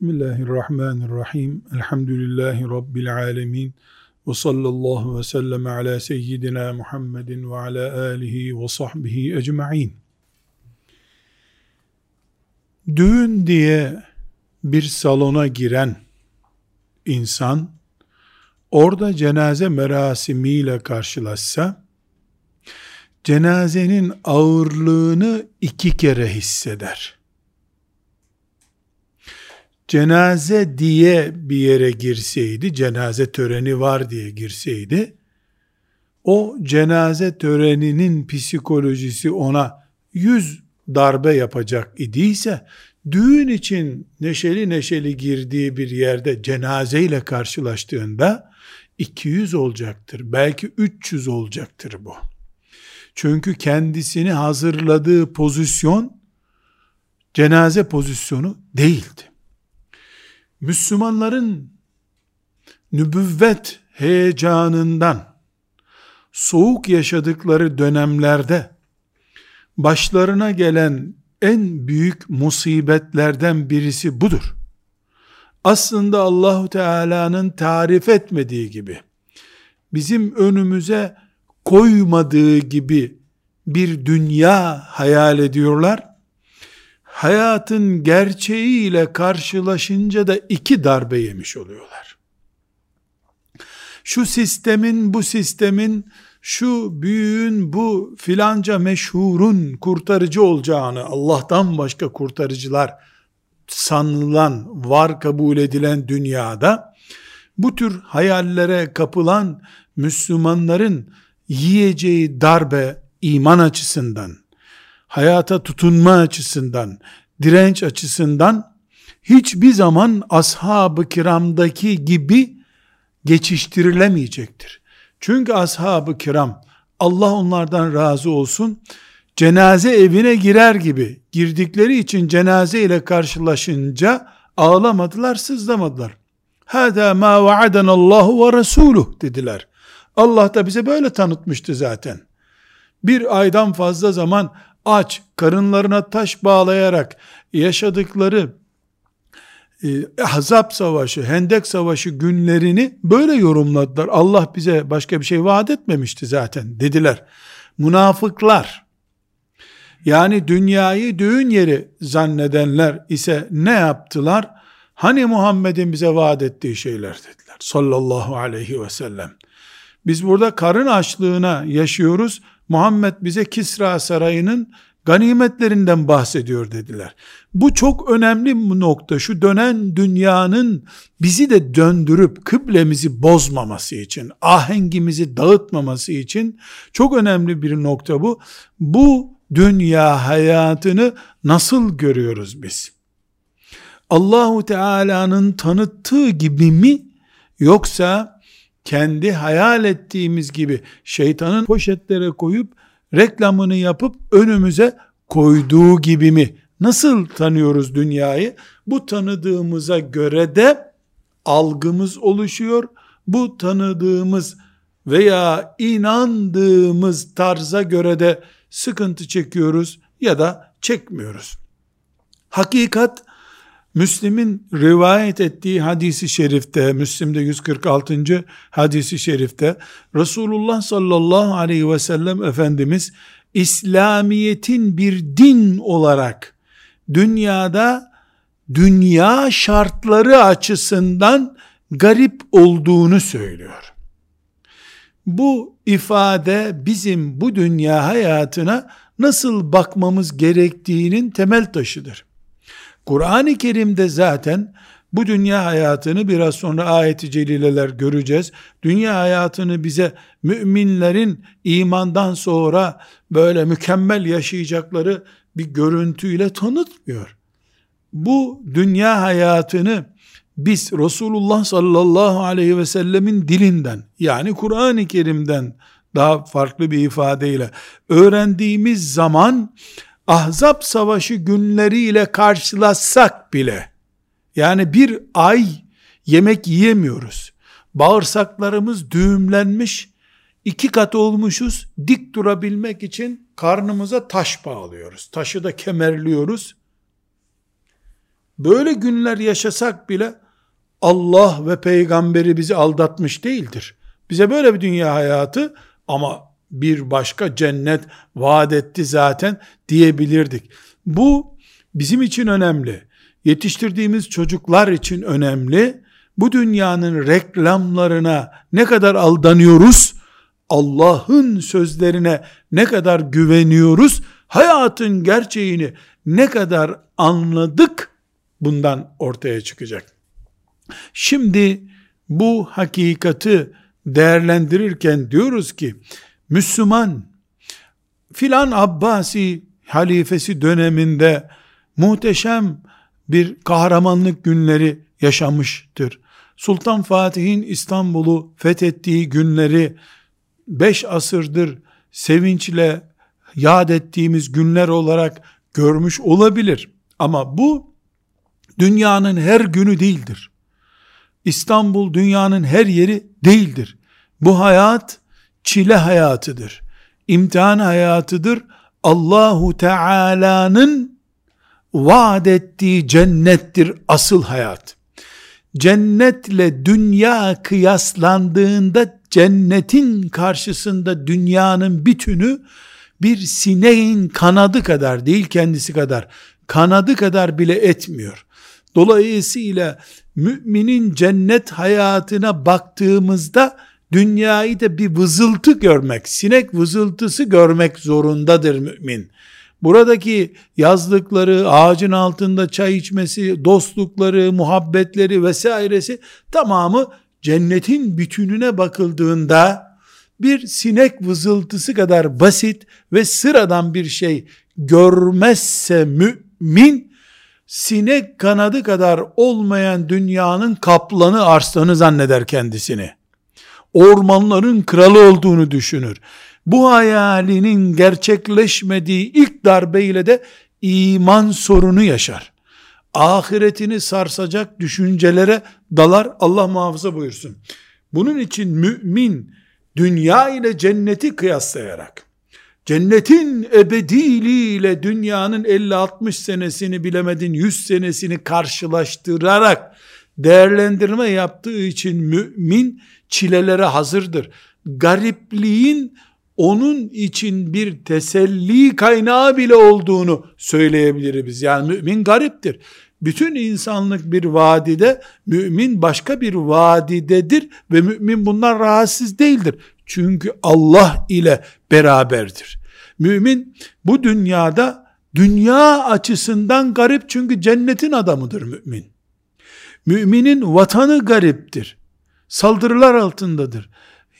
Bismillahirrahmanirrahim. Elhamdülillahi Rabbil alemin. Ve sallallahu ve sellem ala seyyidina Muhammedin ve ala alihi ve sahbihi ecma'in. Düğün diye bir salona giren insan, orada cenaze merasimiyle karşılaşsa, cenazenin ağırlığını iki kere hisseder cenaze diye bir yere girseydi, cenaze töreni var diye girseydi, o cenaze töreninin psikolojisi ona yüz darbe yapacak idiyse, düğün için neşeli neşeli girdiği bir yerde cenazeyle karşılaştığında 200 olacaktır. Belki 300 olacaktır bu. Çünkü kendisini hazırladığı pozisyon cenaze pozisyonu değildi. Müslümanların nübüvvet heyecanından soğuk yaşadıkları dönemlerde başlarına gelen en büyük musibetlerden birisi budur. Aslında Allahu Teala'nın tarif etmediği gibi bizim önümüze koymadığı gibi bir dünya hayal ediyorlar hayatın gerçeğiyle karşılaşınca da iki darbe yemiş oluyorlar. Şu sistemin, bu sistemin, şu büyüğün, bu filanca meşhurun kurtarıcı olacağını, Allah'tan başka kurtarıcılar sanılan, var kabul edilen dünyada, bu tür hayallere kapılan Müslümanların yiyeceği darbe iman açısından, hayata tutunma açısından, direnç açısından hiçbir zaman ashab-ı kiramdaki gibi geçiştirilemeyecektir. Çünkü ashab-ı kiram Allah onlardan razı olsun cenaze evine girer gibi girdikleri için cenaze ile karşılaşınca ağlamadılar, sızlamadılar. Hâdâ mâ vaadena ve resûluh dediler. Allah da bize böyle tanıtmıştı zaten. Bir aydan fazla zaman aç, karınlarına taş bağlayarak yaşadıkları e, Ahzab Savaşı, Hendek Savaşı günlerini böyle yorumladılar. Allah bize başka bir şey vaat etmemişti zaten dediler. Münafıklar, yani dünyayı düğün yeri zannedenler ise ne yaptılar? Hani Muhammed'in bize vaat ettiği şeyler dediler. Sallallahu aleyhi ve sellem. Biz burada karın açlığına yaşıyoruz. Muhammed bize Kisra sarayının ganimetlerinden bahsediyor dediler. Bu çok önemli bir nokta. Şu dönen dünyanın bizi de döndürüp kıblemizi bozmaması için, ahengimizi dağıtmaması için çok önemli bir nokta bu. Bu dünya hayatını nasıl görüyoruz biz? Allahu Teala'nın tanıttığı gibi mi yoksa kendi hayal ettiğimiz gibi şeytanın poşetlere koyup reklamını yapıp önümüze koyduğu gibi mi? Nasıl tanıyoruz dünyayı? Bu tanıdığımıza göre de algımız oluşuyor. Bu tanıdığımız veya inandığımız tarza göre de sıkıntı çekiyoruz ya da çekmiyoruz. Hakikat Müslim'in rivayet ettiği hadisi şerifte, Müslim'de 146. hadisi şerifte, Resulullah sallallahu aleyhi ve sellem Efendimiz, İslamiyet'in bir din olarak, dünyada, dünya şartları açısından garip olduğunu söylüyor. Bu ifade bizim bu dünya hayatına nasıl bakmamız gerektiğinin temel taşıdır. Kur'an-ı Kerim'de zaten bu dünya hayatını biraz sonra ayeti celileler göreceğiz. Dünya hayatını bize müminlerin imandan sonra böyle mükemmel yaşayacakları bir görüntüyle tanıtmıyor. Bu dünya hayatını biz Resulullah sallallahu aleyhi ve sellemin dilinden yani Kur'an-ı Kerim'den daha farklı bir ifadeyle öğrendiğimiz zaman Ahzab savaşı günleriyle karşılaşsak bile, yani bir ay yemek yiyemiyoruz. Bağırsaklarımız düğümlenmiş, iki kat olmuşuz, dik durabilmek için karnımıza taş bağlıyoruz. Taşı da kemerliyoruz. böyle günler yaşasak bile Allah ve peygamberi bizi aldatmış değildir. Bize böyle bir dünya hayatı ama bir başka cennet vaat etti zaten diyebilirdik. Bu bizim için önemli. Yetiştirdiğimiz çocuklar için önemli. Bu dünyanın reklamlarına ne kadar aldanıyoruz? Allah'ın sözlerine ne kadar güveniyoruz? Hayatın gerçeğini ne kadar anladık? Bundan ortaya çıkacak. Şimdi bu hakikati değerlendirirken diyoruz ki Müslüman filan Abbasi halifesi döneminde muhteşem bir kahramanlık günleri yaşamıştır. Sultan Fatih'in İstanbul'u fethettiği günleri beş asırdır sevinçle yad ettiğimiz günler olarak görmüş olabilir. Ama bu dünyanın her günü değildir. İstanbul dünyanın her yeri değildir. Bu hayat çile hayatıdır. İmtihan hayatıdır. Allahu Teala'nın vaat ettiği cennettir asıl hayat. Cennetle dünya kıyaslandığında cennetin karşısında dünyanın bütünü bir sineğin kanadı kadar değil kendisi kadar kanadı kadar bile etmiyor. Dolayısıyla müminin cennet hayatına baktığımızda dünyayı da bir vızıltı görmek, sinek vızıltısı görmek zorundadır mümin. Buradaki yazdıkları, ağacın altında çay içmesi, dostlukları, muhabbetleri vesairesi tamamı cennetin bütününe bakıldığında bir sinek vızıltısı kadar basit ve sıradan bir şey görmezse mümin sinek kanadı kadar olmayan dünyanın kaplanı arslanı zanneder kendisini. Ormanların kralı olduğunu düşünür. Bu hayalinin gerçekleşmediği ilk darbeyle de iman sorunu yaşar. Ahiretini sarsacak düşüncelere dalar Allah muhafaza buyursun. Bunun için mümin dünya ile cenneti kıyaslayarak cennetin ebediliğiyle dünyanın 50-60 senesini bilemedin 100 senesini karşılaştırarak değerlendirme yaptığı için mümin çilelere hazırdır. Garipliğin onun için bir teselli kaynağı bile olduğunu söyleyebiliriz. Yani mümin gariptir. Bütün insanlık bir vadide, mümin başka bir vadidedir ve mümin bundan rahatsız değildir. Çünkü Allah ile beraberdir. Mümin bu dünyada dünya açısından garip çünkü cennetin adamıdır mümin. Müminin vatanı gariptir. Saldırılar altındadır.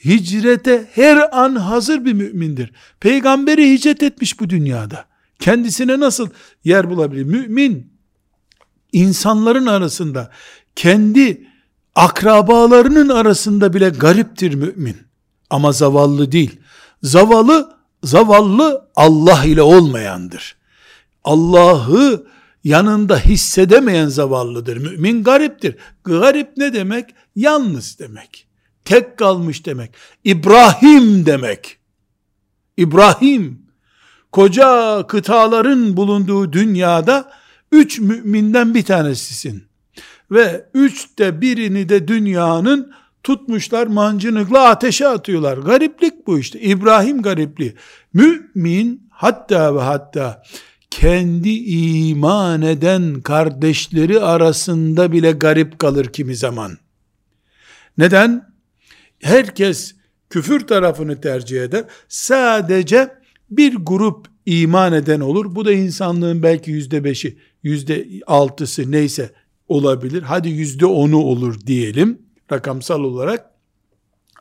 Hicrete her an hazır bir mümindir. Peygamberi hicret etmiş bu dünyada. Kendisine nasıl yer bulabilir? Mümin insanların arasında kendi akrabalarının arasında bile gariptir mümin. Ama zavallı değil. Zavallı, zavallı Allah ile olmayandır. Allah'ı yanında hissedemeyen zavallıdır. Mümin gariptir. Garip ne demek? Yalnız demek. Tek kalmış demek. İbrahim demek. İbrahim, koca kıtaların bulunduğu dünyada üç müminden bir tanesisin. Ve üçte birini de dünyanın tutmuşlar mancınıkla ateşe atıyorlar. Gariplik bu işte. İbrahim garipliği. Mümin hatta ve hatta kendi iman eden kardeşleri arasında bile garip kalır kimi zaman. Neden? Herkes küfür tarafını tercih eder. Sadece bir grup iman eden olur. Bu da insanlığın belki yüzde beşi, yüzde altısı neyse olabilir. Hadi yüzde onu olur diyelim rakamsal olarak.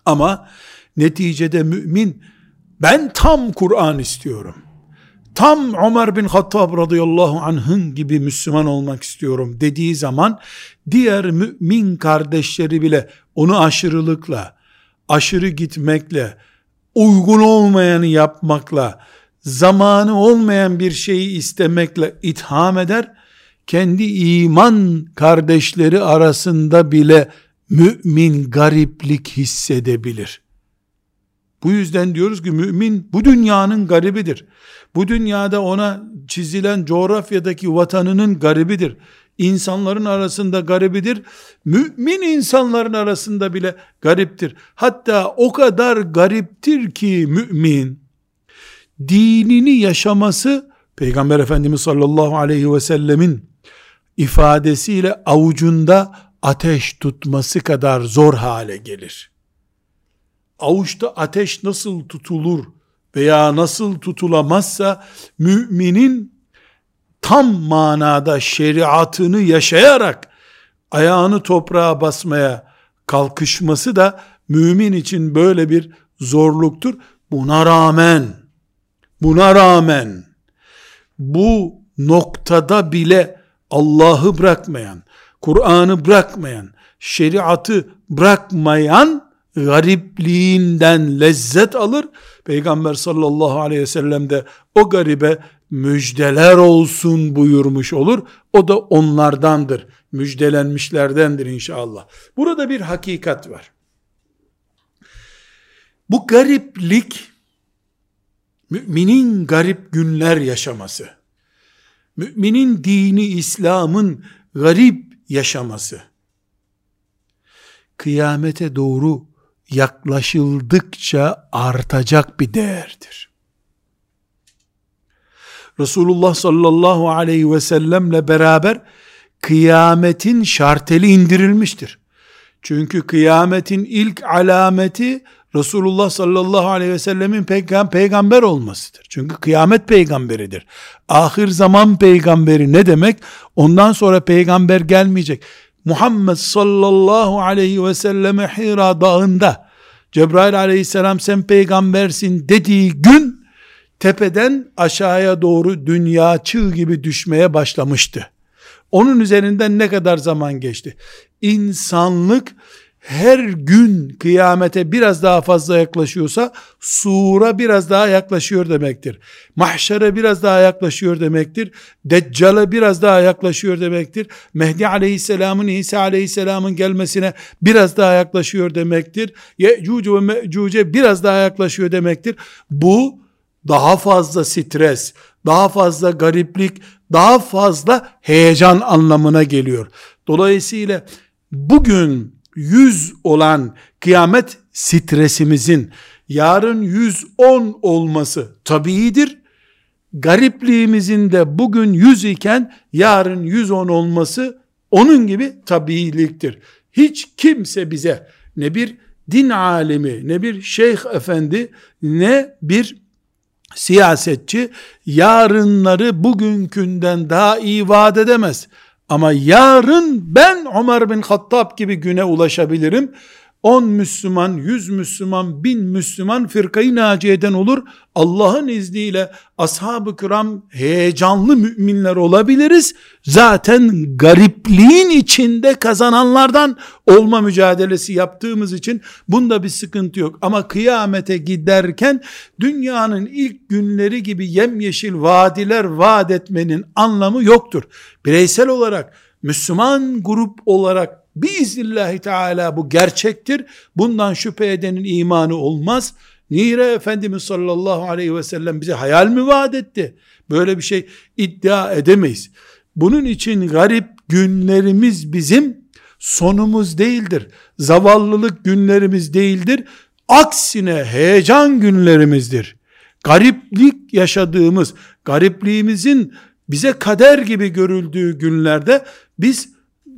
Ama neticede mümin ben tam Kur'an istiyorum. Tam Ömer bin Hattab radıyallahu anh'ın gibi Müslüman olmak istiyorum dediği zaman diğer mümin kardeşleri bile onu aşırılıkla, aşırı gitmekle, uygun olmayanı yapmakla, zamanı olmayan bir şeyi istemekle itham eder. Kendi iman kardeşleri arasında bile mümin gariplik hissedebilir. Bu yüzden diyoruz ki mümin bu dünyanın garibidir. Bu dünyada ona çizilen coğrafyadaki vatanının garibidir. insanların arasında garibidir. Mümin insanların arasında bile gariptir. Hatta o kadar gariptir ki mümin dinini yaşaması Peygamber Efendimiz sallallahu aleyhi ve sellemin ifadesiyle avucunda ateş tutması kadar zor hale gelir. Avuçta ateş nasıl tutulur veya nasıl tutulamazsa müminin tam manada şeriatını yaşayarak ayağını toprağa basmaya kalkışması da mümin için böyle bir zorluktur. Buna rağmen buna rağmen bu noktada bile Allah'ı bırakmayan, Kur'an'ı bırakmayan, şeriatı bırakmayan garipliğinden lezzet alır. Peygamber sallallahu aleyhi ve sellem de o garibe müjdeler olsun buyurmuş olur. O da onlardandır. Müjdelenmişlerdendir inşallah. Burada bir hakikat var. Bu gariplik müminin garip günler yaşaması. Müminin dini İslam'ın garip yaşaması. Kıyamete doğru yaklaşıldıkça artacak bir değerdir. Resulullah sallallahu aleyhi ve sellemle beraber kıyametin şarteli indirilmiştir. Çünkü kıyametin ilk alameti Resulullah sallallahu aleyhi ve sellemin peygamber olmasıdır. Çünkü kıyamet peygamberidir. Ahir zaman peygamberi ne demek? Ondan sonra peygamber gelmeyecek. Muhammed sallallahu aleyhi ve selleme Hira dağında Cebrail aleyhisselam sen peygambersin dediği gün tepeden aşağıya doğru dünya çığ gibi düşmeye başlamıştı. Onun üzerinden ne kadar zaman geçti? İnsanlık her gün kıyamete biraz daha fazla yaklaşıyorsa sura biraz daha yaklaşıyor demektir. Mahşere biraz daha yaklaşıyor demektir. Deccal'e biraz daha yaklaşıyor demektir. Mehdi aleyhisselamın İsa aleyhisselamın gelmesine biraz daha yaklaşıyor demektir. Ye'cuc ve me'cuce biraz daha yaklaşıyor demektir. Bu daha fazla stres, daha fazla gariplik, daha fazla heyecan anlamına geliyor. Dolayısıyla bugün 100 olan kıyamet stresimizin yarın 110 olması tabiidir. Garipliğimizin de bugün 100 iken yarın 110 olması onun gibi tabiiliktir. Hiç kimse bize ne bir din alimi, ne bir şeyh efendi, ne bir siyasetçi yarınları bugünkünden daha iyi vaat edemez. Ama yarın ben Ömer bin Hattab gibi güne ulaşabilirim. 10 Müslüman, 100 Müslüman, 1000 Müslüman firkayı naciyeden olur. Allah'ın izniyle ashab-ı kiram heyecanlı müminler olabiliriz. Zaten garipliğin içinde kazananlardan olma mücadelesi yaptığımız için bunda bir sıkıntı yok. Ama kıyamete giderken dünyanın ilk günleri gibi yemyeşil vadiler vaat etmenin anlamı yoktur. Bireysel olarak Müslüman grup olarak Biiznillahü Teala bu gerçektir. Bundan şüphe edenin imanı olmaz. Niye Efendimiz sallallahu aleyhi ve sellem bize hayal mi vaat etti? Böyle bir şey iddia edemeyiz. Bunun için garip günlerimiz bizim sonumuz değildir. Zavallılık günlerimiz değildir. Aksine heyecan günlerimizdir. Gariplik yaşadığımız, garipliğimizin bize kader gibi görüldüğü günlerde biz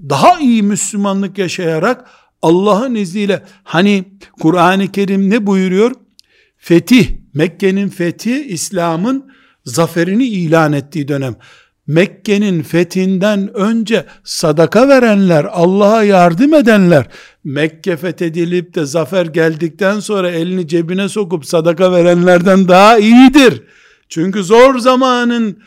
daha iyi Müslümanlık yaşayarak Allah'ın izniyle hani Kur'an-ı Kerim ne buyuruyor? Fetih, Mekke'nin fethi İslam'ın zaferini ilan ettiği dönem. Mekke'nin fethinden önce sadaka verenler, Allah'a yardım edenler, Mekke fethedilip de zafer geldikten sonra elini cebine sokup sadaka verenlerden daha iyidir. Çünkü zor zamanın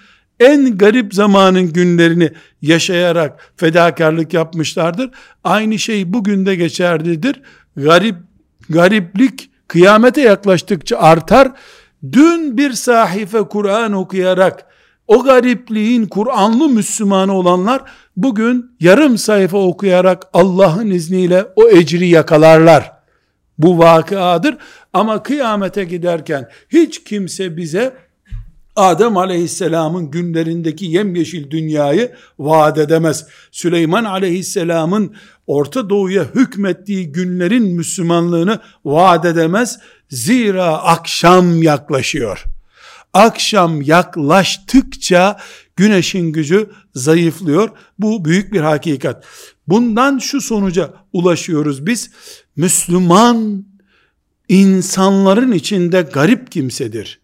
en garip zamanın günlerini yaşayarak fedakarlık yapmışlardır. Aynı şey bugün de geçerlidir. Garip, gariplik kıyamete yaklaştıkça artar. Dün bir sahife Kur'an okuyarak o garipliğin Kur'anlı Müslümanı olanlar bugün yarım sayfa okuyarak Allah'ın izniyle o ecri yakalarlar. Bu vakıadır ama kıyamete giderken hiç kimse bize Adem aleyhisselamın günlerindeki yemyeşil dünyayı vaat edemez. Süleyman aleyhisselamın Orta Doğu'ya hükmettiği günlerin Müslümanlığını vaat edemez. Zira akşam yaklaşıyor. Akşam yaklaştıkça güneşin gücü zayıflıyor. Bu büyük bir hakikat. Bundan şu sonuca ulaşıyoruz biz. Müslüman insanların içinde garip kimsedir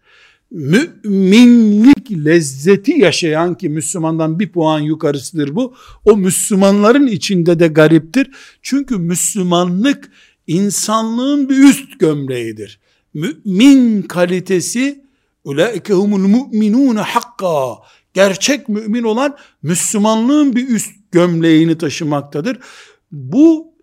müminlik lezzeti yaşayan ki Müslümandan bir puan yukarısıdır bu. O Müslümanların içinde de gariptir. Çünkü Müslümanlık insanlığın bir üst gömleğidir. Mümin kalitesi ulaike humul mu'minun hakka. Gerçek mümin olan Müslümanlığın bir üst gömleğini taşımaktadır. Bu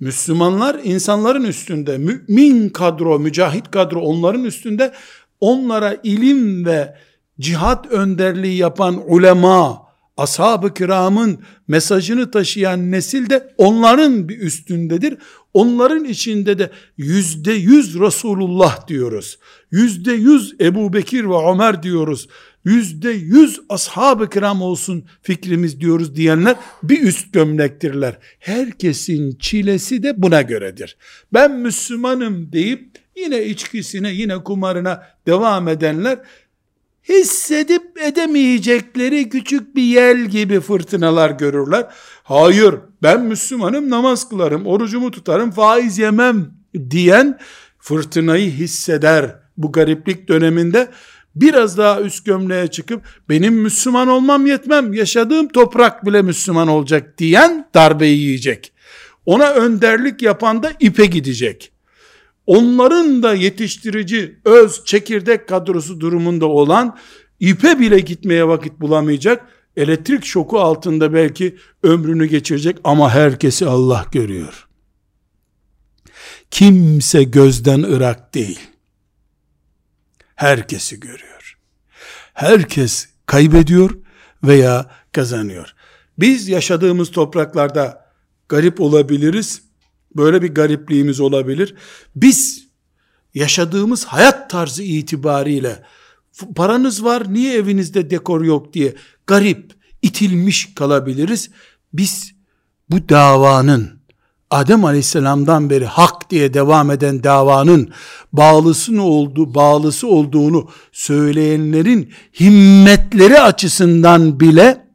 Müslümanlar insanların üstünde, mümin kadro, mücahit kadro onların üstünde onlara ilim ve cihat önderliği yapan ulema, ashab-ı kiramın mesajını taşıyan nesil de onların bir üstündedir. Onların içinde de yüzde yüz Resulullah diyoruz. Yüzde yüz Ebu Bekir ve Ömer diyoruz. Yüzde yüz ashab-ı kiram olsun fikrimiz diyoruz diyenler bir üst gömlektirler. Herkesin çilesi de buna göredir. Ben Müslümanım deyip yine içkisine yine kumarına devam edenler hissedip edemeyecekleri küçük bir yel gibi fırtınalar görürler. Hayır ben Müslümanım namaz kılarım, orucumu tutarım, faiz yemem diyen fırtınayı hisseder bu gariplik döneminde. Biraz daha üst gömleğe çıkıp benim Müslüman olmam yetmem, yaşadığım toprak bile Müslüman olacak diyen darbeyi yiyecek. Ona önderlik yapan da ipe gidecek onların da yetiştirici öz çekirdek kadrosu durumunda olan ipe bile gitmeye vakit bulamayacak. Elektrik şoku altında belki ömrünü geçirecek ama herkesi Allah görüyor. Kimse gözden ırak değil. Herkesi görüyor. Herkes kaybediyor veya kazanıyor. Biz yaşadığımız topraklarda garip olabiliriz Böyle bir garipliğimiz olabilir. Biz yaşadığımız hayat tarzı itibariyle paranız var niye evinizde dekor yok diye garip, itilmiş kalabiliriz. Biz bu davanın Adem Aleyhisselam'dan beri hak diye devam eden davanın bağlısı oldu, bağlısı olduğunu söyleyenlerin himmetleri açısından bile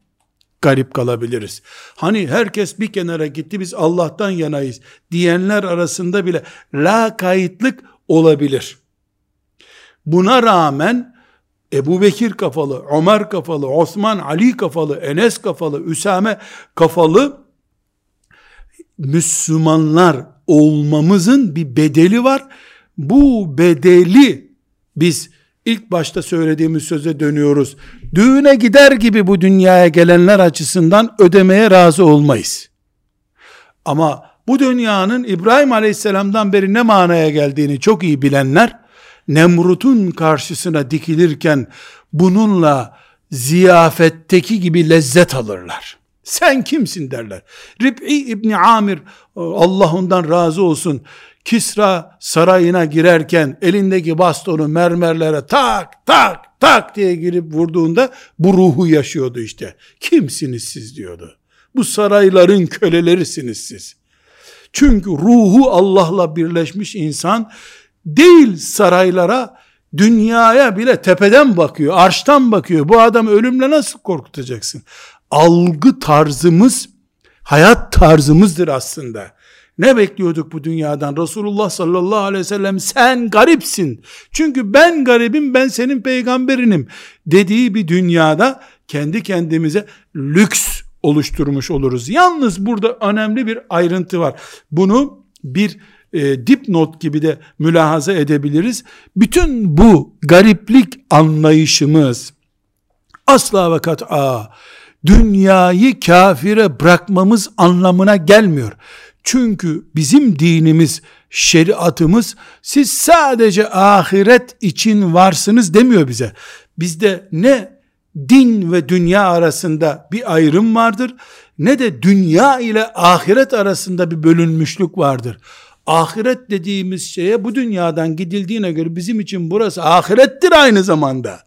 garip kalabiliriz. Hani herkes bir kenara gitti biz Allah'tan yanayız diyenler arasında bile la kayıtlık olabilir. Buna rağmen Ebu Bekir kafalı, Ömer kafalı, Osman, Ali kafalı, Enes kafalı, Üsame kafalı Müslümanlar olmamızın bir bedeli var. Bu bedeli biz ilk başta söylediğimiz söze dönüyoruz. Düğüne gider gibi bu dünyaya gelenler açısından ödemeye razı olmayız. Ama bu dünyanın İbrahim Aleyhisselam'dan beri ne manaya geldiğini çok iyi bilenler, Nemrut'un karşısına dikilirken bununla ziyafetteki gibi lezzet alırlar. Sen kimsin derler. Rib'i İbni Amir Allah ondan razı olsun Kisra sarayına girerken elindeki bastonu mermerlere tak tak tak diye girip vurduğunda bu ruhu yaşıyordu işte. Kimsiniz siz diyordu. Bu sarayların kölelerisiniz siz. Çünkü ruhu Allah'la birleşmiş insan değil saraylara, dünyaya bile tepeden bakıyor, arştan bakıyor. Bu adam ölümle nasıl korkutacaksın? Algı tarzımız, hayat tarzımızdır aslında. Ne bekliyorduk bu dünyadan? Resulullah sallallahu aleyhi ve sellem sen garipsin. Çünkü ben garibim ben senin peygamberinim dediği bir dünyada kendi kendimize lüks oluşturmuş oluruz. Yalnız burada önemli bir ayrıntı var. Bunu bir e, dipnot gibi de mülahaza edebiliriz. Bütün bu gariplik anlayışımız asla ve kat'a dünyayı kafire bırakmamız anlamına gelmiyor. Çünkü bizim dinimiz, şeriatımız siz sadece ahiret için varsınız demiyor bize. Bizde ne din ve dünya arasında bir ayrım vardır ne de dünya ile ahiret arasında bir bölünmüşlük vardır. Ahiret dediğimiz şeye bu dünyadan gidildiğine göre bizim için burası ahirettir aynı zamanda.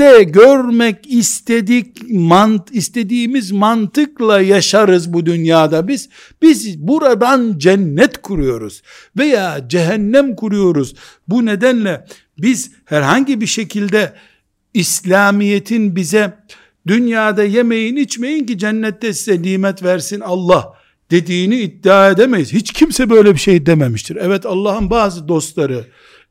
Ahirette görmek istedik mant istediğimiz mantıkla yaşarız bu dünyada biz. Biz buradan cennet kuruyoruz veya cehennem kuruyoruz. Bu nedenle biz herhangi bir şekilde İslamiyet'in bize dünyada yemeyin içmeyin ki cennette size nimet versin Allah dediğini iddia edemeyiz. Hiç kimse böyle bir şey dememiştir. Evet Allah'ın bazı dostları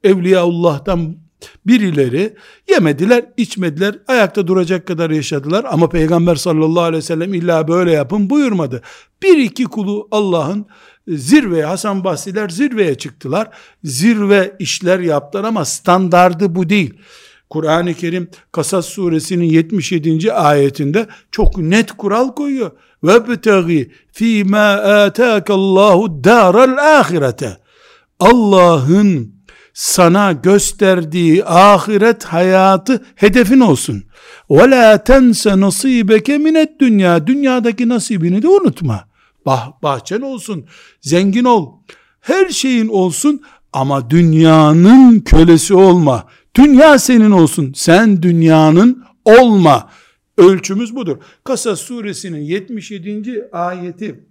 Evliyaullah'tan birileri yemediler, içmediler, ayakta duracak kadar yaşadılar ama Peygamber sallallahu aleyhi ve sellem illa böyle yapın buyurmadı. Bir iki kulu Allah'ın zirveye, Hasan Basriler zirveye çıktılar. Zirve işler yaptılar ama standardı bu değil. Kur'an-ı Kerim Kasas suresinin 77. ayetinde çok net kural koyuyor. Ve betagi fi ma ataakallahu daral ahirete. Allah'ın sana gösterdiği ahiret hayatı hedefin olsun. Ve la tense nasibeke dünya. Dünyadaki nasibini de unutma. Bah, bahçen olsun, zengin ol, her şeyin olsun ama dünyanın kölesi olma. Dünya senin olsun. Sen dünyanın olma. Ölçümüz budur. Kasas suresinin 77. ayeti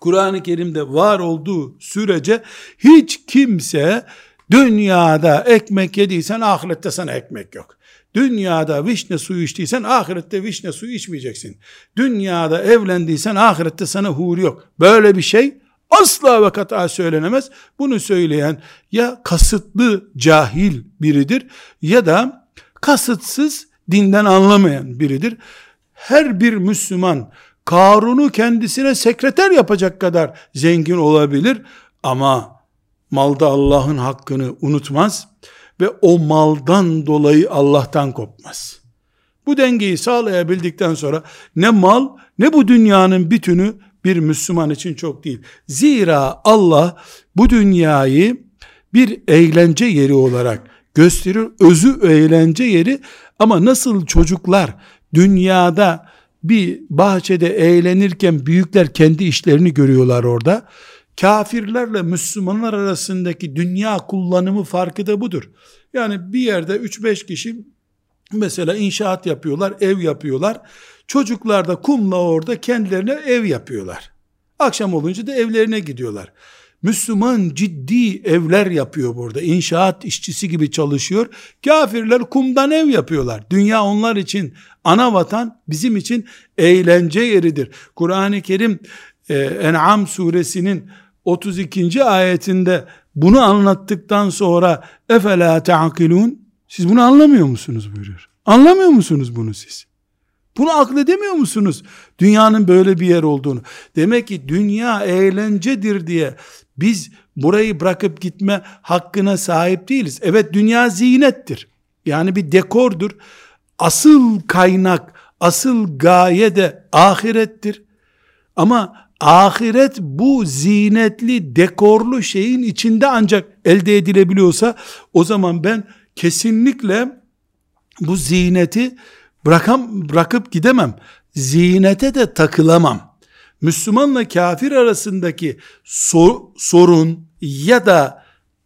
Kur'an-ı Kerim'de var olduğu sürece hiç kimse dünyada ekmek yediysen ahirette sana ekmek yok. Dünyada vişne suyu içtiysen ahirette vişne suyu içmeyeceksin. Dünyada evlendiysen ahirette sana huri yok. Böyle bir şey asla ve kata söylenemez. Bunu söyleyen ya kasıtlı cahil biridir ya da kasıtsız dinden anlamayan biridir. Her bir Müslüman Karun'u kendisine sekreter yapacak kadar zengin olabilir ama malda Allah'ın hakkını unutmaz ve o maldan dolayı Allah'tan kopmaz. Bu dengeyi sağlayabildikten sonra ne mal ne bu dünyanın bütünü bir Müslüman için çok değil. Zira Allah bu dünyayı bir eğlence yeri olarak gösterir. Özü eğlence yeri ama nasıl çocuklar dünyada bir bahçede eğlenirken büyükler kendi işlerini görüyorlar orada. Kafirlerle Müslümanlar arasındaki dünya kullanımı farkı da budur. Yani bir yerde 3-5 kişi mesela inşaat yapıyorlar, ev yapıyorlar. Çocuklar da kumla orada kendilerine ev yapıyorlar. Akşam olunca da evlerine gidiyorlar. Müslüman ciddi evler yapıyor burada. İnşaat işçisi gibi çalışıyor. Kafirler kumdan ev yapıyorlar. Dünya onlar için ana vatan, bizim için eğlence yeridir. Kur'an-ı Kerim e, En'am suresinin 32. ayetinde bunu anlattıktan sonra efela ta'kilun siz bunu anlamıyor musunuz buyuruyor. Anlamıyor musunuz bunu siz? Bunu akledemiyor musunuz? Dünyanın böyle bir yer olduğunu. Demek ki dünya eğlencedir diye biz burayı bırakıp gitme hakkına sahip değiliz. Evet dünya zinettir. Yani bir dekordur. Asıl kaynak, asıl gaye de ahirettir. Ama ahiret bu zinetli, dekorlu şeyin içinde ancak elde edilebiliyorsa o zaman ben kesinlikle bu zineti bırakam, bırakıp gidemem. Zinete de takılamam. Müslümanla kafir arasındaki sor, sorun ya da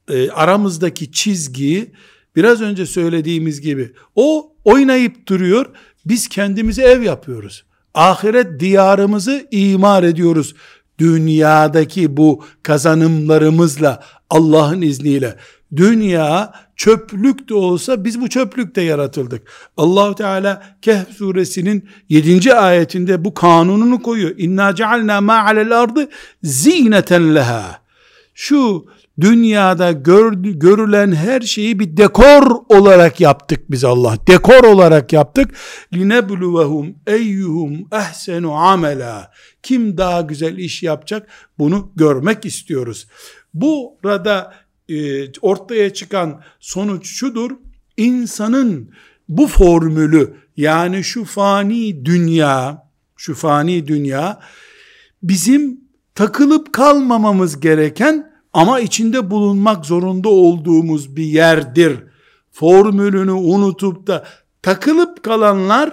e, aramızdaki çizgi biraz önce söylediğimiz gibi o oynayıp duruyor. Biz kendimize ev yapıyoruz. Ahiret diyarımızı imar ediyoruz. Dünyadaki bu kazanımlarımızla Allah'ın izniyle dünya çöplük de olsa biz bu çöplükte yaratıldık. allah Teala Kehf suresinin 7. ayetinde bu kanununu koyuyor. İnna cealna ma alel ardı zineten leha. Şu dünyada gör, görülen her şeyi bir dekor olarak yaptık biz Allah. Dekor olarak yaptık. Linebluvehum eyyuhum ehsenu amela. Kim daha güzel iş yapacak bunu görmek istiyoruz. Burada e, ortaya çıkan sonuç şudur. İnsanın bu formülü yani şu fani dünya, şu fani dünya bizim takılıp kalmamamız gereken ama içinde bulunmak zorunda olduğumuz bir yerdir. Formülünü unutup da takılıp kalanlar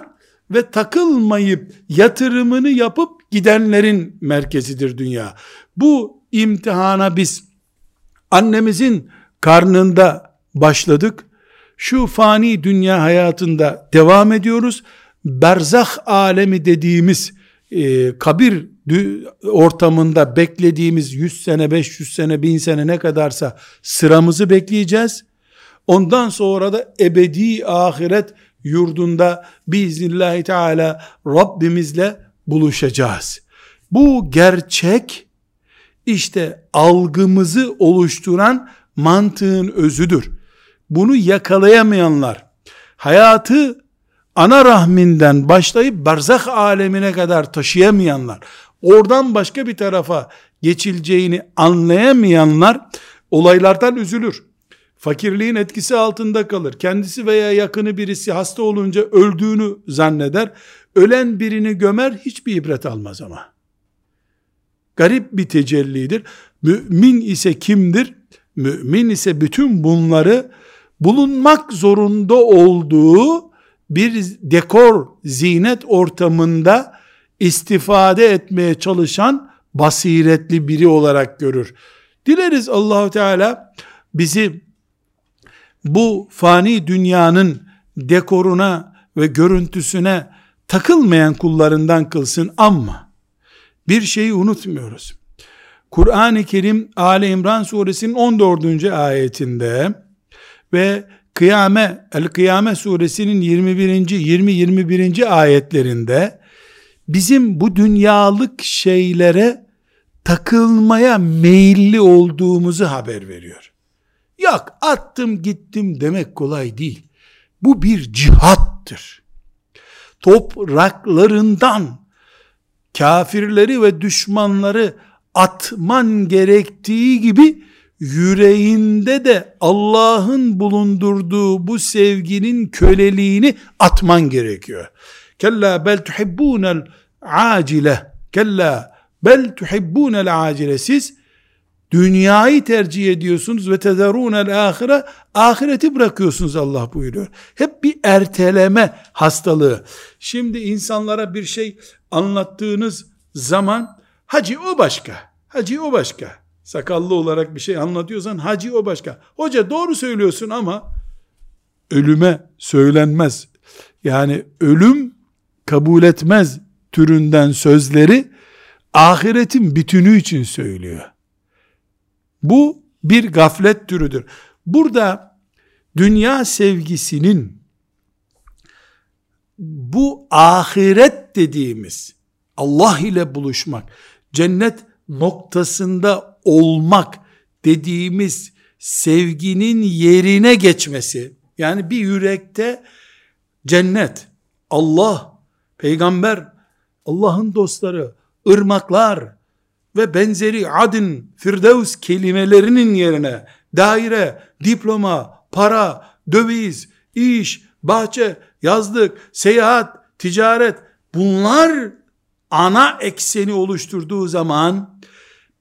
ve takılmayıp yatırımını yapıp gidenlerin merkezidir dünya. Bu imtihana biz annemizin karnında başladık. şu fani dünya hayatında devam ediyoruz. Berzah alemi dediğimiz e, kabir ortamında beklediğimiz 100 sene, 500 sene, 1000 sene ne kadarsa sıramızı bekleyeceğiz. Ondan sonra da ebedi ahiret yurdunda biiznillahü teala Rabbimizle buluşacağız. Bu gerçek işte algımızı oluşturan mantığın özüdür. Bunu yakalayamayanlar hayatı ana rahminden başlayıp barzah alemine kadar taşıyamayanlar, oradan başka bir tarafa geçileceğini anlayamayanlar olaylardan üzülür. Fakirliğin etkisi altında kalır. Kendisi veya yakını birisi hasta olunca öldüğünü zanneder. Ölen birini gömer hiçbir ibret almaz ama. Garip bir tecellidir. Mümin ise kimdir? Mümin ise bütün bunları bulunmak zorunda olduğu bir dekor, zinet ortamında istifade etmeye çalışan basiretli biri olarak görür. Dileriz Allahu Teala bizi bu fani dünyanın dekoruna ve görüntüsüne takılmayan kullarından kılsın ama bir şeyi unutmuyoruz. Kur'an-ı Kerim Ali İmran suresinin 14. ayetinde ve Kıyame, El Kıyame suresinin 21. 20 21. ayetlerinde bizim bu dünyalık şeylere takılmaya meyilli olduğumuzu haber veriyor. Yok attım gittim demek kolay değil. Bu bir cihattır. Topraklarından kafirleri ve düşmanları atman gerektiği gibi yüreğinde de Allah'ın bulundurduğu bu sevginin köleliğini atman gerekiyor. Kella bel tuhibbunel acile. Kella bel tuhibbunel acile. Siz dünyayı tercih ediyorsunuz ve tezerunel ahire ahireti bırakıyorsunuz Allah buyuruyor. Hep bir erteleme hastalığı. Şimdi insanlara bir şey anlattığınız zaman hacı o başka. Hacı o başka sakallı olarak bir şey anlatıyorsan hacı o başka. Hoca doğru söylüyorsun ama ölüme söylenmez. Yani ölüm kabul etmez türünden sözleri ahiretin bütünü için söylüyor. Bu bir gaflet türüdür. Burada dünya sevgisinin bu ahiret dediğimiz Allah ile buluşmak, cennet noktasında olmak dediğimiz sevginin yerine geçmesi, yani bir yürekte cennet, Allah, peygamber, Allah'ın dostları, ırmaklar ve benzeri adın, firdevs kelimelerinin yerine daire, diploma, para, döviz, iş, bahçe, yazlık, seyahat, ticaret bunlar ana ekseni oluşturduğu zaman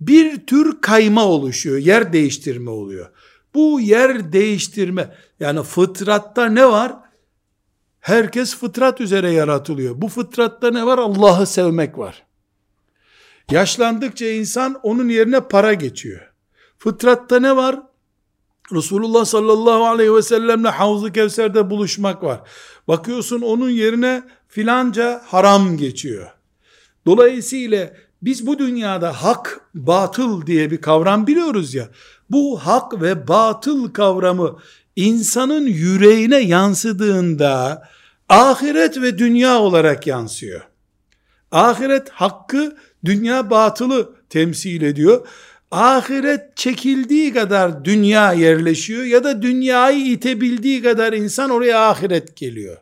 bir tür kayma oluşuyor. Yer değiştirme oluyor. Bu yer değiştirme yani fıtratta ne var? Herkes fıtrat üzere yaratılıyor. Bu fıtratta ne var? Allah'ı sevmek var. Yaşlandıkça insan onun yerine para geçiyor. Fıtratta ne var? Resulullah sallallahu aleyhi ve sellemle Havz-ı Kevser'de buluşmak var. Bakıyorsun onun yerine filanca haram geçiyor. Dolayısıyla biz bu dünyada hak, batıl diye bir kavram biliyoruz ya. Bu hak ve batıl kavramı insanın yüreğine yansıdığında ahiret ve dünya olarak yansıyor. Ahiret hakkı, dünya batılı temsil ediyor. Ahiret çekildiği kadar dünya yerleşiyor ya da dünyayı itebildiği kadar insan oraya ahiret geliyor.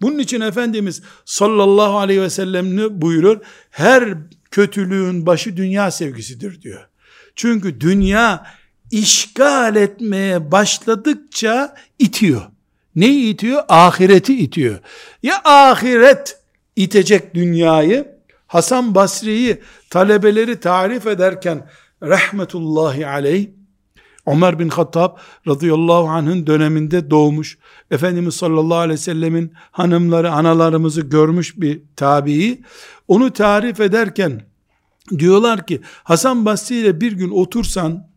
Bunun için Efendimiz sallallahu aleyhi ve sellem buyurur? Her kötülüğün başı dünya sevgisidir diyor. Çünkü dünya işgal etmeye başladıkça itiyor. Neyi itiyor? Ahireti itiyor. Ya ahiret itecek dünyayı, Hasan Basri'yi talebeleri tarif ederken rahmetullahi aleyh Ömer bin Hattab radıyallahu anh'ın döneminde doğmuş. Efendimiz sallallahu aleyhi ve sellemin hanımları, analarımızı görmüş bir tabii. Onu tarif ederken diyorlar ki Hasan Basri ile bir gün otursan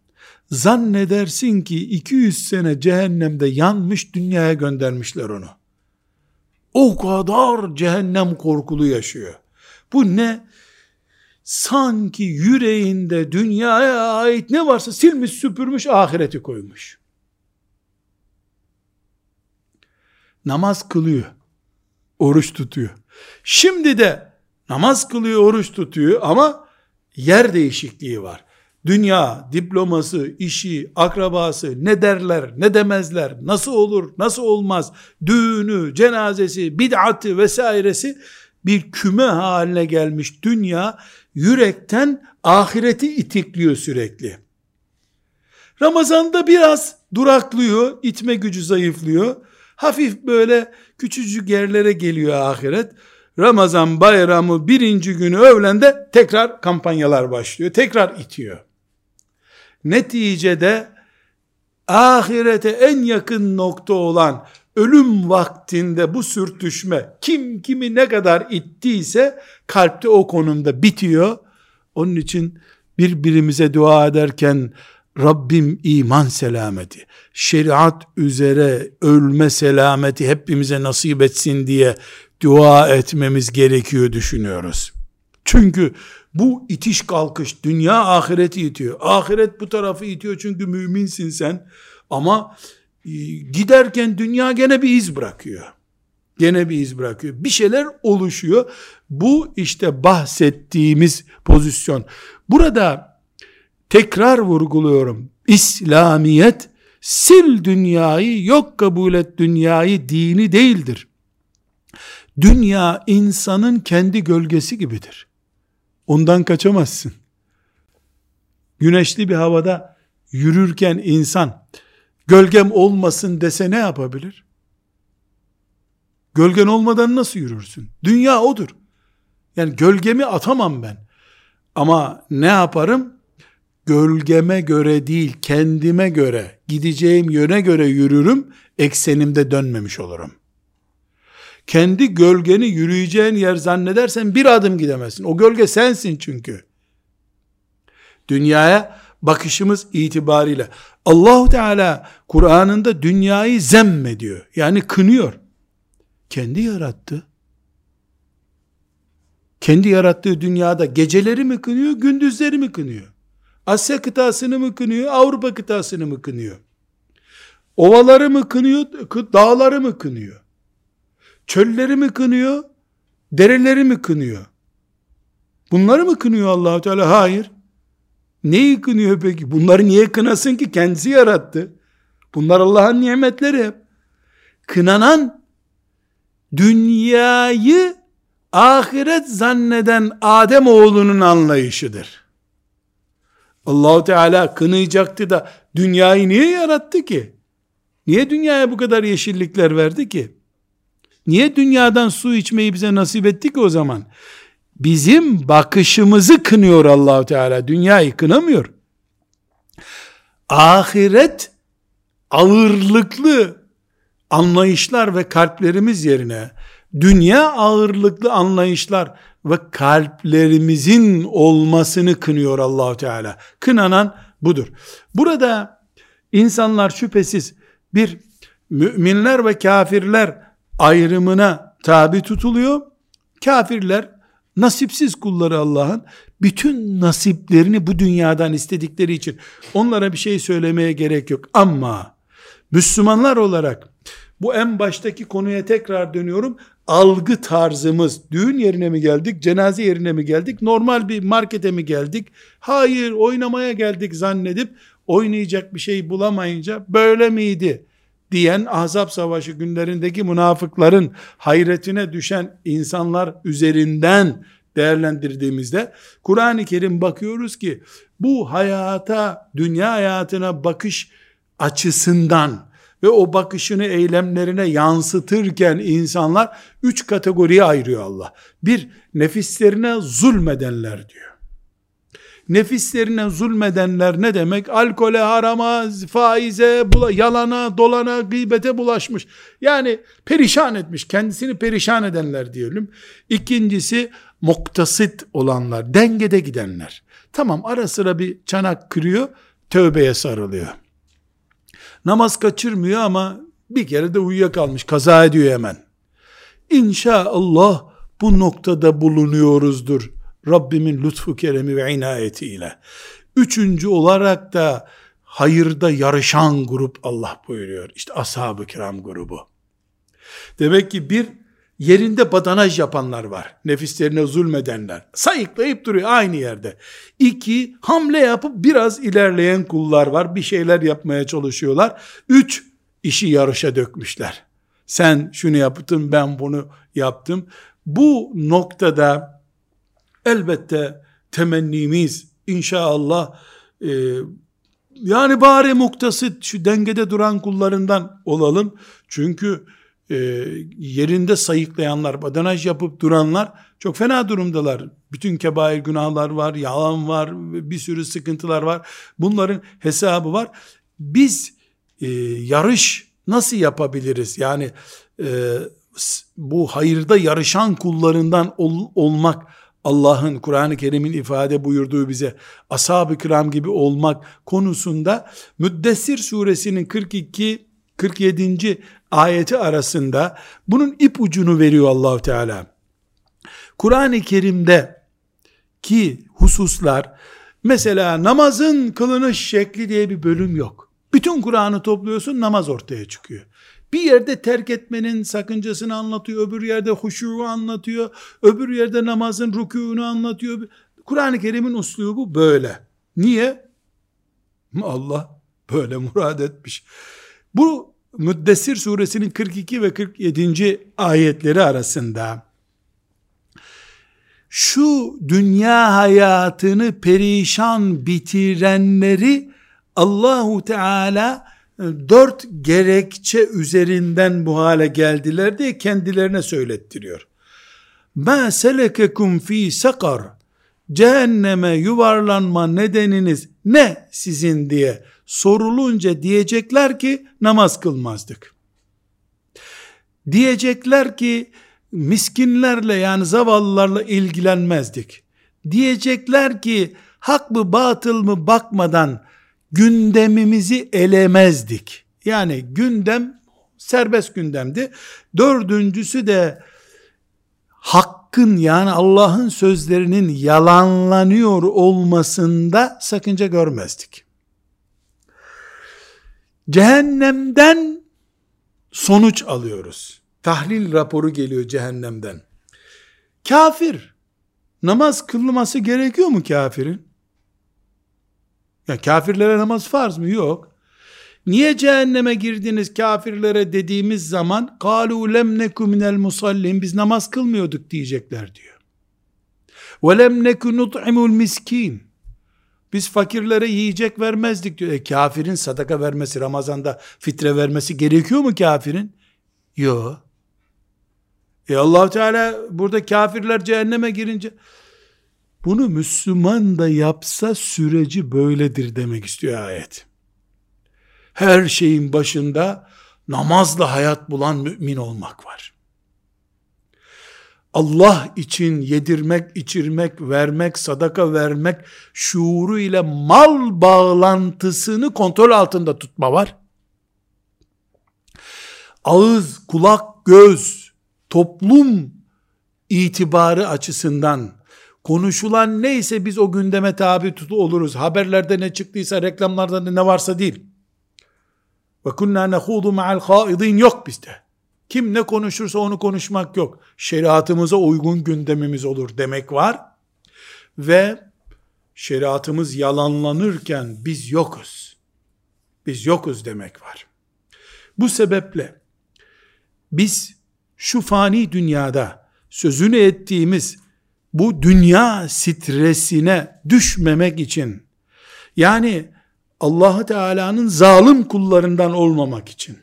Zannedersin ki 200 sene cehennemde yanmış dünyaya göndermişler onu. O kadar cehennem korkulu yaşıyor. Bu ne? Sanki yüreğinde dünyaya ait ne varsa silmiş süpürmüş ahireti koymuş. Namaz kılıyor. Oruç tutuyor. Şimdi de namaz kılıyor, oruç tutuyor ama yer değişikliği var. Dünya, diploması, işi, akrabası ne derler, ne demezler, nasıl olur, nasıl olmaz, düğünü, cenazesi, bid'atı vesairesi bir küme haline gelmiş dünya yürekten ahireti itikliyor sürekli. Ramazan'da biraz duraklıyor, itme gücü zayıflıyor. Hafif böyle küçücük yerlere geliyor ahiret. Ramazan bayramı birinci günü öğlende tekrar kampanyalar başlıyor. Tekrar itiyor. Neticede ahirete en yakın nokta olan ölüm vaktinde bu sürtüşme kim kimi ne kadar ittiyse kalpte o konumda bitiyor. Onun için birbirimize dua ederken Rabbim iman selameti, şeriat üzere ölme selameti hepimize nasip etsin diye dua etmemiz gerekiyor düşünüyoruz. Çünkü bu itiş kalkış dünya ahireti itiyor. Ahiret bu tarafı itiyor çünkü müminsin sen. Ama e, giderken dünya gene bir iz bırakıyor. Gene bir iz bırakıyor. Bir şeyler oluşuyor. Bu işte bahsettiğimiz pozisyon. Burada tekrar vurguluyorum. İslamiyet sil dünyayı yok kabul et dünyayı dini değildir. Dünya insanın kendi gölgesi gibidir. Ondan kaçamazsın. Güneşli bir havada yürürken insan gölgem olmasın dese ne yapabilir? Gölgen olmadan nasıl yürürsün? Dünya odur. Yani gölgemi atamam ben. Ama ne yaparım? Gölgeme göre değil, kendime göre, gideceğim yöne göre yürürüm, eksenimde dönmemiş olurum. Kendi gölgeni yürüyeceğin yer zannedersen bir adım gidemezsin. O gölge sensin çünkü. Dünyaya bakışımız itibariyle Allahu Teala Kur'an'ında dünyayı zemmediyor. Yani kınıyor. Kendi yarattı. Kendi yarattığı dünyada geceleri mi kınıyor, gündüzleri mi kınıyor? Asya kıtasını mı kınıyor, Avrupa kıtasını mı kınıyor? Ovaları mı kınıyor, dağları mı kınıyor? Çölleri mi kınıyor? Dereleri mi kınıyor? Bunları mı kınıyor allah Teala? Hayır. Neyi kınıyor peki? Bunları niye kınasın ki? Kendisi yarattı. Bunlar Allah'ın nimetleri. Kınanan dünyayı ahiret zanneden Adem oğlunun anlayışıdır. Allahu Teala kınayacaktı da dünyayı niye yarattı ki? Niye dünyaya bu kadar yeşillikler verdi ki? Niye dünyadan su içmeyi bize nasip etti ki o zaman? Bizim bakışımızı kınıyor Allahu Teala. Dünyayı kınamıyor. Ahiret ağırlıklı anlayışlar ve kalplerimiz yerine dünya ağırlıklı anlayışlar ve kalplerimizin olmasını kınıyor Allahu Teala. Kınanan budur. Burada insanlar şüphesiz bir müminler ve kafirler ayrımına tabi tutuluyor. Kafirler nasipsiz kulları Allah'ın bütün nasiplerini bu dünyadan istedikleri için onlara bir şey söylemeye gerek yok. Ama Müslümanlar olarak bu en baştaki konuya tekrar dönüyorum. Algı tarzımız düğün yerine mi geldik, cenaze yerine mi geldik, normal bir markete mi geldik? Hayır, oynamaya geldik zannedip oynayacak bir şey bulamayınca böyle miydi diyen Ahzab Savaşı günlerindeki münafıkların hayretine düşen insanlar üzerinden değerlendirdiğimizde Kur'an-ı Kerim bakıyoruz ki bu hayata, dünya hayatına bakış açısından ve o bakışını eylemlerine yansıtırken insanlar üç kategoriye ayırıyor Allah. Bir, nefislerine zulmedenler diyor nefislerine zulmedenler ne demek? Alkole, harama, faize, yalana, dolana, gıybete bulaşmış. Yani perişan etmiş, kendisini perişan edenler diyelim. İkincisi muktasit olanlar, dengede gidenler. Tamam ara sıra bir çanak kırıyor, tövbeye sarılıyor. Namaz kaçırmıyor ama bir kere de uyuyakalmış, kaza ediyor hemen. İnşallah bu noktada bulunuyoruzdur. Rabbimin lütfu keremi ve inayetiyle. Üçüncü olarak da hayırda yarışan grup Allah buyuruyor. İşte ashab-ı kiram grubu. Demek ki bir yerinde badanaj yapanlar var. Nefislerine zulmedenler. Sayıklayıp duruyor aynı yerde. İki, hamle yapıp biraz ilerleyen kullar var. Bir şeyler yapmaya çalışıyorlar. Üç, işi yarışa dökmüşler. Sen şunu yaptın, ben bunu yaptım. Bu noktada elbette temennimiz inşallah e, yani bari muktasit şu dengede duran kullarından olalım. Çünkü e, yerinde sayıklayanlar, badanaj yapıp duranlar çok fena durumdalar. Bütün kebair günahlar var, yalan var, bir sürü sıkıntılar var. Bunların hesabı var. Biz e, yarış nasıl yapabiliriz? Yani e, bu hayırda yarışan kullarından ol, olmak Allah'ın Kur'an-ı Kerim'in ifade buyurduğu bize ashab-ı kiram gibi olmak konusunda Müddessir suresinin 42 47. ayeti arasında bunun ipucunu veriyor Allahu Teala. Kur'an-ı Kerim'de ki hususlar mesela namazın kılınış şekli diye bir bölüm yok. Bütün Kur'an'ı topluyorsun namaz ortaya çıkıyor. Bir yerde terk etmenin sakıncasını anlatıyor, öbür yerde huşuğu anlatıyor, öbür yerde namazın rükûnu anlatıyor. Kur'an-ı Kerim'in uslubu böyle. Niye? Allah böyle murad etmiş. Bu Müddessir suresinin 42 ve 47. ayetleri arasında şu dünya hayatını perişan bitirenleri Allahu Teala dört gerekçe üzerinden bu hale geldiler diye kendilerine söylettiriyor. Ma selekekum fi sakar cehenneme yuvarlanma nedeniniz ne sizin diye sorulunca diyecekler ki namaz kılmazdık. Diyecekler ki miskinlerle yani zavallılarla ilgilenmezdik. Diyecekler ki hak mı batıl mı bakmadan gündemimizi elemezdik. Yani gündem serbest gündemdi. Dördüncüsü de hakkın yani Allah'ın sözlerinin yalanlanıyor olmasında sakınca görmezdik. Cehennemden sonuç alıyoruz. Tahlil raporu geliyor cehennemden. Kafir namaz kılması gerekiyor mu kafirin? Ya kafirlere namaz farz mı? Yok. Niye cehenneme girdiniz kafirlere dediğimiz zaman kalu lem neku minel musallin biz namaz kılmıyorduk diyecekler diyor. Ve lem neku nut'imul miskin biz fakirlere yiyecek vermezdik diyor. E, kafirin sadaka vermesi Ramazan'da fitre vermesi gerekiyor mu kafirin? Yok. E allah Teala burada kafirler cehenneme girince bunu Müslüman da yapsa süreci böyledir demek istiyor ayet. Her şeyin başında namazla hayat bulan mümin olmak var. Allah için yedirmek, içirmek, vermek, sadaka vermek şuuru ile mal bağlantısını kontrol altında tutma var. Ağız, kulak, göz, toplum itibarı açısından konuşulan neyse biz o gündeme tabi tutu oluruz. Haberlerde ne çıktıysa, reklamlarda ne varsa değil. Ve kunna nehudu ma'al haidin yok bizde. Kim ne konuşursa onu konuşmak yok. Şeriatımıza uygun gündemimiz olur demek var. Ve şeriatımız yalanlanırken biz yokuz. Biz yokuz demek var. Bu sebeple biz şu fani dünyada sözünü ettiğimiz bu dünya stresine düşmemek için yani Allah Teala'nın zalim kullarından olmamak için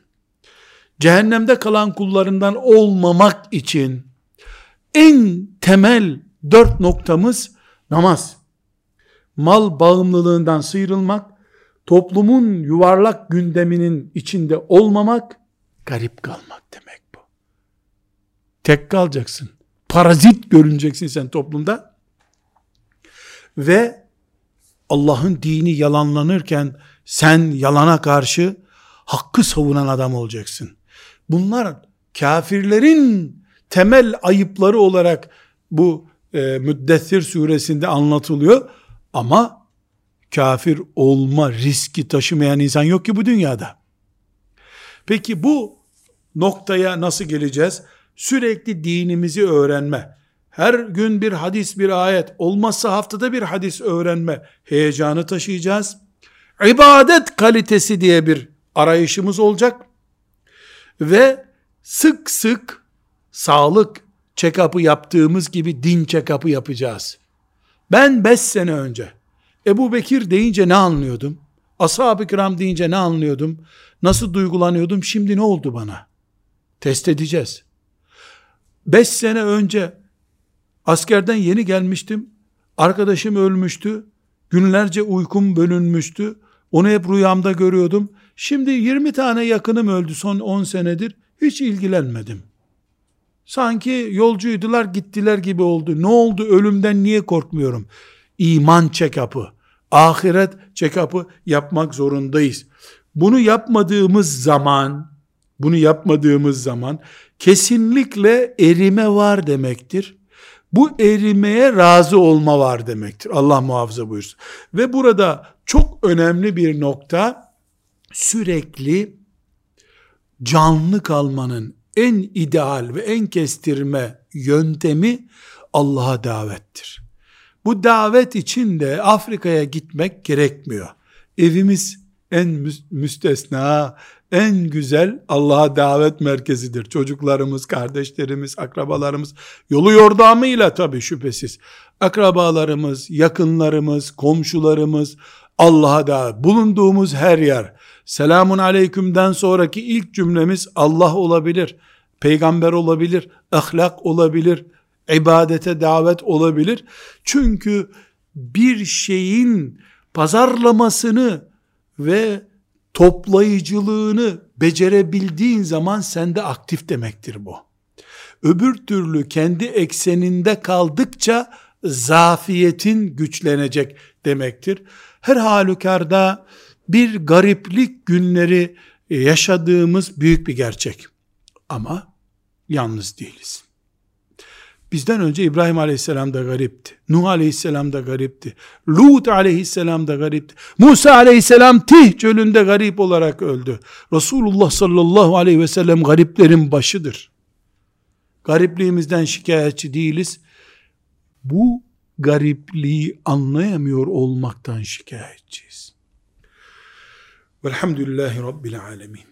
cehennemde kalan kullarından olmamak için en temel dört noktamız namaz. Mal bağımlılığından sıyrılmak, toplumun yuvarlak gündeminin içinde olmamak, garip kalmak demek bu. Tek kalacaksın. Parazit görüneceksin sen toplumda. Ve Allah'ın dini yalanlanırken sen yalana karşı hakkı savunan adam olacaksın. Bunlar kafirlerin temel ayıpları olarak bu e, Müddessir suresinde anlatılıyor. Ama kafir olma riski taşımayan insan yok ki bu dünyada. Peki bu noktaya nasıl geleceğiz? Sürekli dinimizi öğrenme. Her gün bir hadis, bir ayet, olmazsa haftada bir hadis öğrenme heyecanı taşıyacağız. İbadet kalitesi diye bir arayışımız olacak. Ve sık sık sağlık check-up'ı yaptığımız gibi din check-up'ı yapacağız. Ben 5 sene önce Ebu Bekir deyince ne anlıyordum? Ashab-ı kiram deyince ne anlıyordum? Nasıl duygulanıyordum? Şimdi ne oldu bana? Test edeceğiz. 5 sene önce askerden yeni gelmiştim. Arkadaşım ölmüştü. Günlerce uykum bölünmüştü. Onu hep rüyamda görüyordum. Şimdi 20 tane yakınım öldü son 10 senedir. Hiç ilgilenmedim. Sanki yolcuydular gittiler gibi oldu. Ne oldu ölümden niye korkmuyorum? İman check-up'ı, ahiret check-up'ı yapmak zorundayız. Bunu yapmadığımız zaman, bunu yapmadığımız zaman kesinlikle erime var demektir. Bu erimeye razı olma var demektir. Allah muhafaza buyursun. Ve burada çok önemli bir nokta sürekli canlı kalmanın en ideal ve en kestirme yöntemi Allah'a davettir. Bu davet için de Afrika'ya gitmek gerekmiyor. Evimiz en müstesna, en güzel Allah'a davet merkezidir. Çocuklarımız, kardeşlerimiz, akrabalarımız, yolu yordamıyla tabii şüphesiz. Akrabalarımız, yakınlarımız, komşularımız, Allah'a davet. Bulunduğumuz her yer. Selamun aleykümden sonraki ilk cümlemiz Allah olabilir, peygamber olabilir, ahlak olabilir, ibadete davet olabilir. Çünkü bir şeyin pazarlamasını ve toplayıcılığını becerebildiğin zaman sende aktif demektir bu. Öbür türlü kendi ekseninde kaldıkça zafiyetin güçlenecek demektir. Her halükarda bir gariplik günleri yaşadığımız büyük bir gerçek. Ama yalnız değiliz. Bizden önce İbrahim aleyhisselam da garipti. Nuh aleyhisselam da garipti. Lut aleyhisselam da garipti. Musa aleyhisselam Tih çölünde garip olarak öldü. Resulullah sallallahu aleyhi ve sellem gariplerin başıdır. Garipliğimizden şikayetçi değiliz. Bu garipliği anlayamıyor olmaktan şikayetçiyiz. Velhamdülillahi Rabbil Alemin.